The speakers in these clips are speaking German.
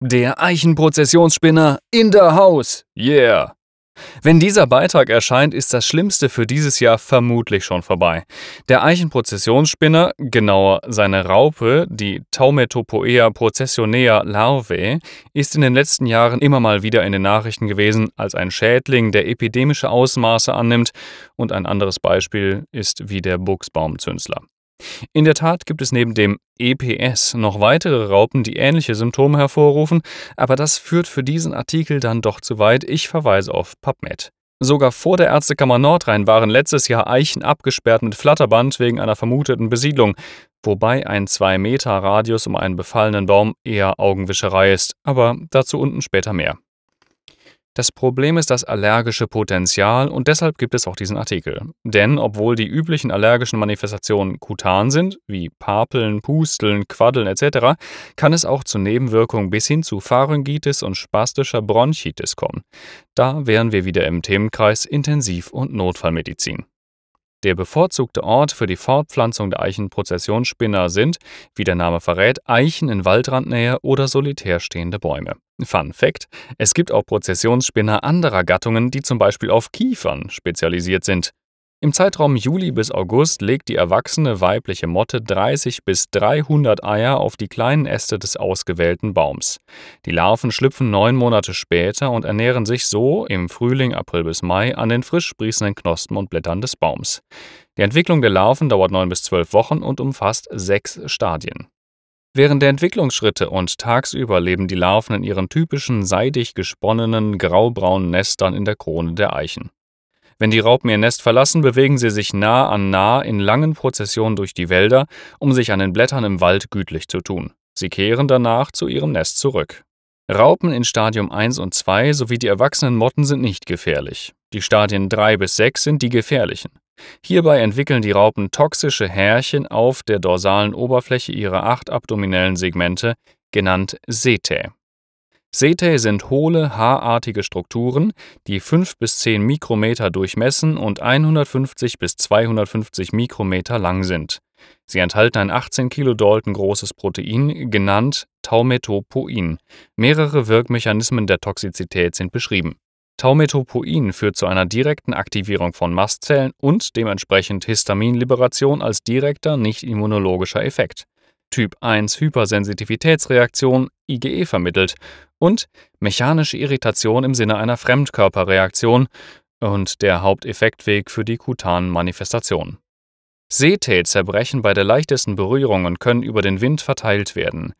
Der Eichenprozessionsspinner in der Haus. Yeah. Wenn dieser Beitrag erscheint, ist das Schlimmste für dieses Jahr vermutlich schon vorbei. Der Eichenprozessionsspinner, genauer seine Raupe, die Taumetopoea processionea larvae, ist in den letzten Jahren immer mal wieder in den Nachrichten gewesen als ein Schädling, der epidemische Ausmaße annimmt. Und ein anderes Beispiel ist wie der Buchsbaumzünsler. In der Tat gibt es neben dem EPS noch weitere Raupen, die ähnliche Symptome hervorrufen, aber das führt für diesen Artikel dann doch zu weit. Ich verweise auf PubMed. Sogar vor der Ärztekammer Nordrhein waren letztes Jahr Eichen abgesperrt mit Flatterband wegen einer vermuteten Besiedlung, wobei ein 2-Meter-Radius um einen befallenen Baum eher Augenwischerei ist, aber dazu unten später mehr. Das Problem ist das allergische Potenzial und deshalb gibt es auch diesen Artikel. Denn obwohl die üblichen allergischen Manifestationen kutan sind, wie Papeln, Pusteln, Quaddeln etc., kann es auch zu Nebenwirkungen bis hin zu Pharyngitis und spastischer Bronchitis kommen. Da wären wir wieder im Themenkreis Intensiv- und Notfallmedizin. Der bevorzugte Ort für die Fortpflanzung der Eichenprozessionsspinner sind, wie der Name verrät, Eichen in Waldrandnähe oder solitär stehende Bäume. Fun Fact: Es gibt auch Prozessionsspinner anderer Gattungen, die zum Beispiel auf Kiefern spezialisiert sind. Im Zeitraum Juli bis August legt die erwachsene weibliche Motte 30 bis 300 Eier auf die kleinen Äste des ausgewählten Baums. Die Larven schlüpfen neun Monate später und ernähren sich so im Frühling April bis Mai an den frisch sprießenden Knospen und Blättern des Baums. Die Entwicklung der Larven dauert neun bis zwölf Wochen und umfasst sechs Stadien. Während der Entwicklungsschritte und tagsüber leben die Larven in ihren typischen seidig gesponnenen graubraunen Nestern in der Krone der Eichen. Wenn die Raupen ihr Nest verlassen, bewegen sie sich nah an nah in langen Prozessionen durch die Wälder, um sich an den Blättern im Wald gütlich zu tun. Sie kehren danach zu ihrem Nest zurück. Raupen in Stadium 1 und 2 sowie die erwachsenen Motten sind nicht gefährlich. Die Stadien 3 bis 6 sind die gefährlichen. Hierbei entwickeln die Raupen toxische Härchen auf der dorsalen Oberfläche ihrer acht abdominellen Segmente, genannt Setae. Setae sind hohle, haarartige Strukturen, die 5 bis 10 Mikrometer durchmessen und 150 bis 250 Mikrometer lang sind. Sie enthalten ein 18 Kilodalton großes Protein, genannt Taumetopoin. Mehrere Wirkmechanismen der Toxizität sind beschrieben. Taumetopoin führt zu einer direkten Aktivierung von Mastzellen und dementsprechend Histaminliberation als direkter nicht-immunologischer Effekt. Typ 1 Hypersensitivitätsreaktion IgE vermittelt und mechanische Irritation im Sinne einer Fremdkörperreaktion und der Haupteffektweg für die kutanen Manifestationen. Setae zerbrechen bei der leichtesten Berührung und können über den Wind verteilt werden.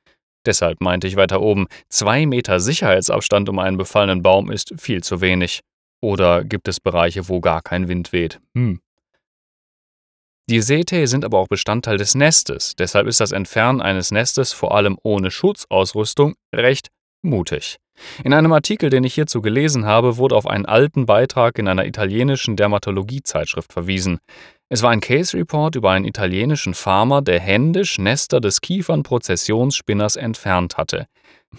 Deshalb meinte ich weiter oben, zwei Meter Sicherheitsabstand um einen befallenen Baum ist viel zu wenig. Oder gibt es Bereiche, wo gar kein Wind weht? Hm. Die Setae sind aber auch Bestandteil des Nestes, deshalb ist das Entfernen eines Nestes vor allem ohne Schutzausrüstung recht mutig. In einem Artikel, den ich hierzu gelesen habe, wurde auf einen alten Beitrag in einer italienischen Dermatologiezeitschrift verwiesen. Es war ein Case Report über einen italienischen Farmer, der händisch Nester des Kiefernprozessionsspinners entfernt hatte.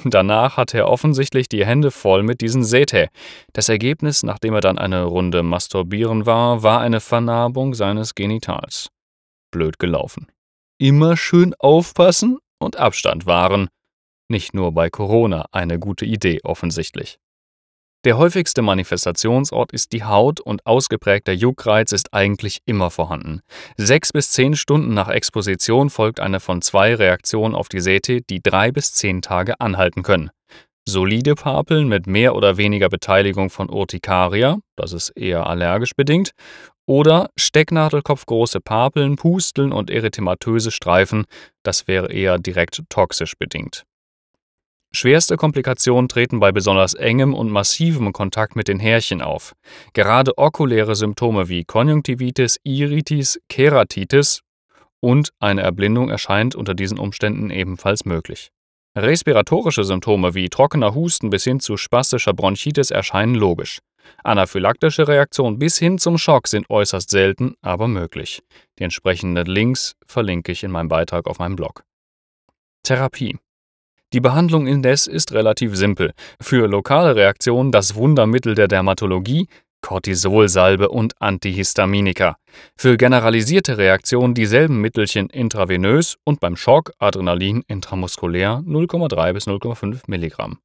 Danach hatte er offensichtlich die Hände voll mit diesen Setae. Das Ergebnis, nachdem er dann eine Runde masturbieren war, war eine Vernarbung seines Genitals. Blöd gelaufen. Immer schön aufpassen und Abstand wahren. Nicht nur bei Corona eine gute Idee offensichtlich. Der häufigste Manifestationsort ist die Haut und ausgeprägter Juckreiz ist eigentlich immer vorhanden. Sechs bis zehn Stunden nach Exposition folgt eine von zwei Reaktionen auf die Sete, die drei bis zehn Tage anhalten können. Solide Papeln mit mehr oder weniger Beteiligung von Urtikaria, das ist eher allergisch bedingt, oder Stecknadelkopfgroße Papeln, Pusteln und erythematöse Streifen, das wäre eher direkt toxisch bedingt. Schwerste Komplikationen treten bei besonders engem und massivem Kontakt mit den Härchen auf. Gerade okuläre Symptome wie Konjunktivitis, Iritis, Keratitis und eine Erblindung erscheint unter diesen Umständen ebenfalls möglich. Respiratorische Symptome wie trockener Husten bis hin zu spastischer Bronchitis erscheinen logisch. Anaphylaktische Reaktionen bis hin zum Schock sind äußerst selten, aber möglich. Die entsprechenden Links verlinke ich in meinem Beitrag auf meinem Blog. Therapie die Behandlung indes ist relativ simpel. Für lokale Reaktionen das Wundermittel der Dermatologie Cortisolsalbe und Antihistaminika. Für generalisierte Reaktionen dieselben Mittelchen intravenös und beim Schock Adrenalin intramuskulär 0,3 bis 0,5 Milligramm.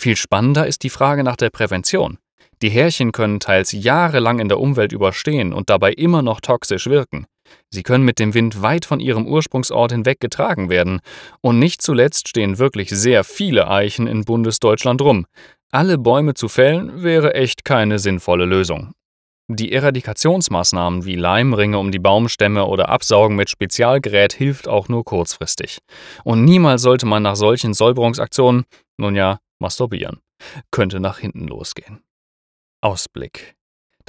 Viel spannender ist die Frage nach der Prävention. Die Härchen können teils jahrelang in der Umwelt überstehen und dabei immer noch toxisch wirken. Sie können mit dem Wind weit von ihrem Ursprungsort hinweg getragen werden. Und nicht zuletzt stehen wirklich sehr viele Eichen in Bundesdeutschland rum. Alle Bäume zu fällen wäre echt keine sinnvolle Lösung. Die Eradikationsmaßnahmen wie Leimringe um die Baumstämme oder Absaugen mit Spezialgerät hilft auch nur kurzfristig. Und niemals sollte man nach solchen Säuberungsaktionen, nun ja, masturbieren. Könnte nach hinten losgehen. Ausblick.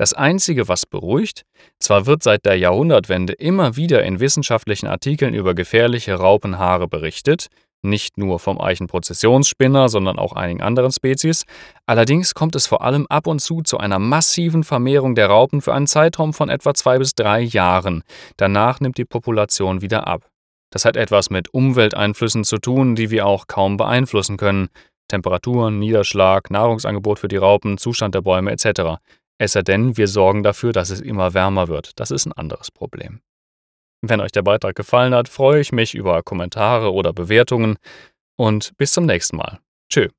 Das Einzige, was beruhigt, zwar wird seit der Jahrhundertwende immer wieder in wissenschaftlichen Artikeln über gefährliche Raupenhaare berichtet, nicht nur vom Eichenprozessionsspinner, sondern auch einigen anderen Spezies, allerdings kommt es vor allem ab und zu zu einer massiven Vermehrung der Raupen für einen Zeitraum von etwa zwei bis drei Jahren. Danach nimmt die Population wieder ab. Das hat etwas mit Umwelteinflüssen zu tun, die wir auch kaum beeinflussen können. Temperaturen, Niederschlag, Nahrungsangebot für die Raupen, Zustand der Bäume etc. Es sei denn, wir sorgen dafür, dass es immer wärmer wird. Das ist ein anderes Problem. Wenn euch der Beitrag gefallen hat, freue ich mich über Kommentare oder Bewertungen und bis zum nächsten Mal. Tschö.